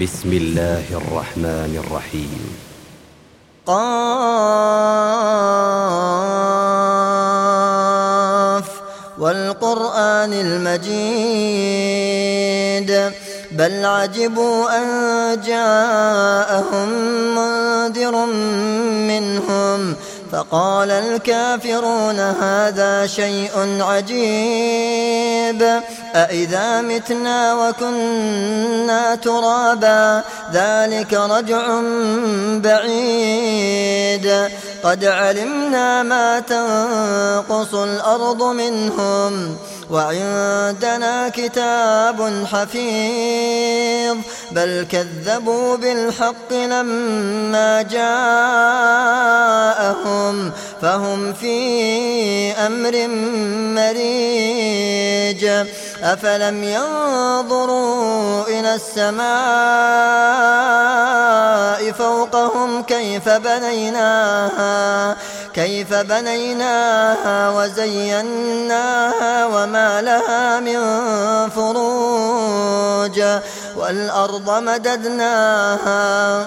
بسم الله الرحمن الرحيم. قاف والقرآن المجيد. بل عجبوا أن جاءهم منذر فقال الكافرون هذا شيء عجيب. أإذا متنا وكنا ترابا ذلك رجع بعيد. قد علمنا ما تنقص الأرض منهم وعندنا كتاب حفيظ. بل كذبوا بالحق لما جاءهم فهم في أمر مريج. أفلم ينظروا إلى السماء فوقهم كيف بنيناها كيف بنيناها وزيناها وما لها من فروج. والأرض مددناها.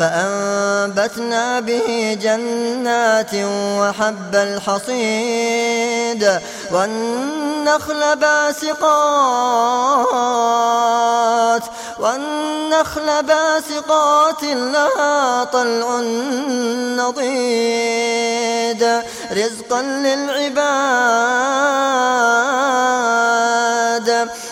فأنبتنا به جنات وحب الحصيد والنخل باسقات والنخل باسقات لها طلع نضيد رزقا للعباد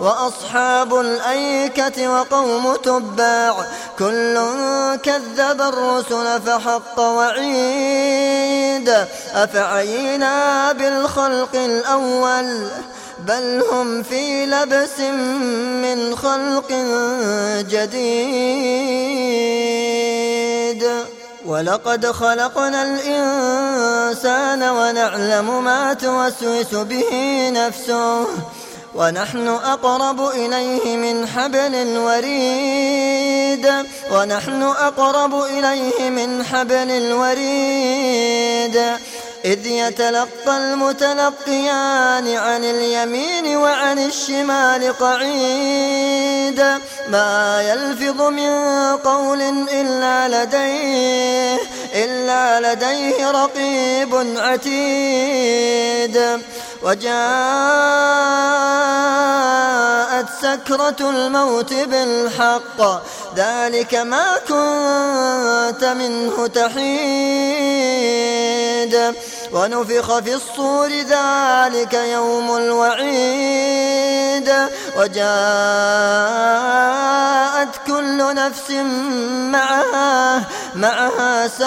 وأصحاب الأيكة وقوم تباع. كل كذب الرسل فحق وعيد. أفعينا بالخلق الأول؟ بل هم في لبس من خلق جديد. ولقد خلقنا الإنسان ونعلم ما توسوس به نفسه. ونحن أقرب إليه من حبل الوريد. ونحن أقرب إليه من حبل الوريد. إذ يتلقى المتلقيان عن اليمين وعن الشمال قعيد. ما يلفظ من قول إلا لديه إلا لديه رقيب عتيد. وجاءت سكرة الموت بالحق. ذلك ما كنت منه تحيد. ونفخ في الصور ذلك يوم الوعيد. وجاءت كل نفس معها معها سائق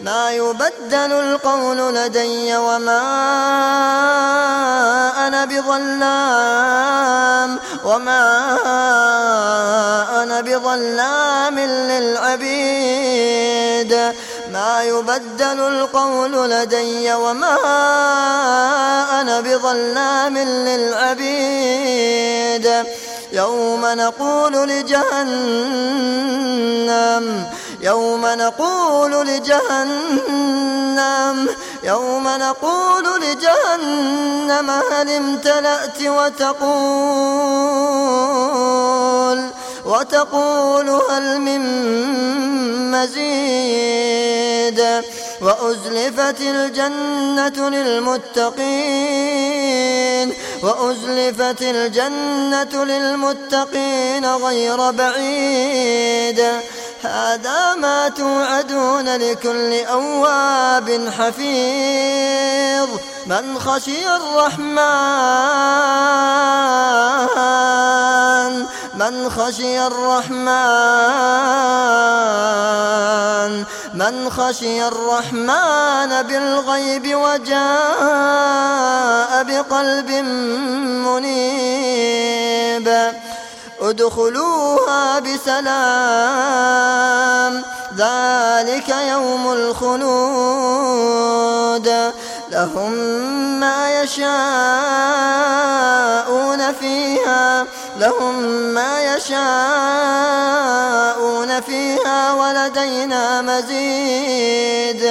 ما يبدل القول لدي وما أنا بظلام وما أنا بظلام للعبيد. ما يبدل القول لدي وما أنا بظلام للعبيد. يوم نقول لجهنم يوم نقول لجهنم يوم نقول لجهنم هل امتلأت وتقول وتقول هل من مزيد؟ وأزلفت الجنة للمتقين وأزلفت الجنة للمتقين غير بعيد. هذا ما توعدون لكل أواب حفيظ. من خشي الرحمن من خشي الرحمن من خشي الرحمن بالغيب وجاء بقلب منيب. ادخلوها بسلام. ذلك يوم الخلود. لهم ما يشاءون فيها لهم ما يشاءون فيها ولدينا مزيد.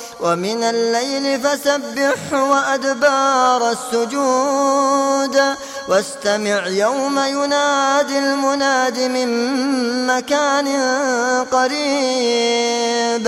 ومن الليل فسبح وأدبار السجود واستمع يوم ينادي المناد من مكان قريب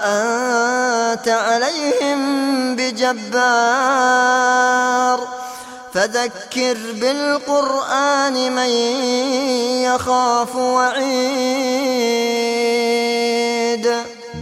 أنت عليهم بجبار. فذكر بالقرآن من يخاف وعيد.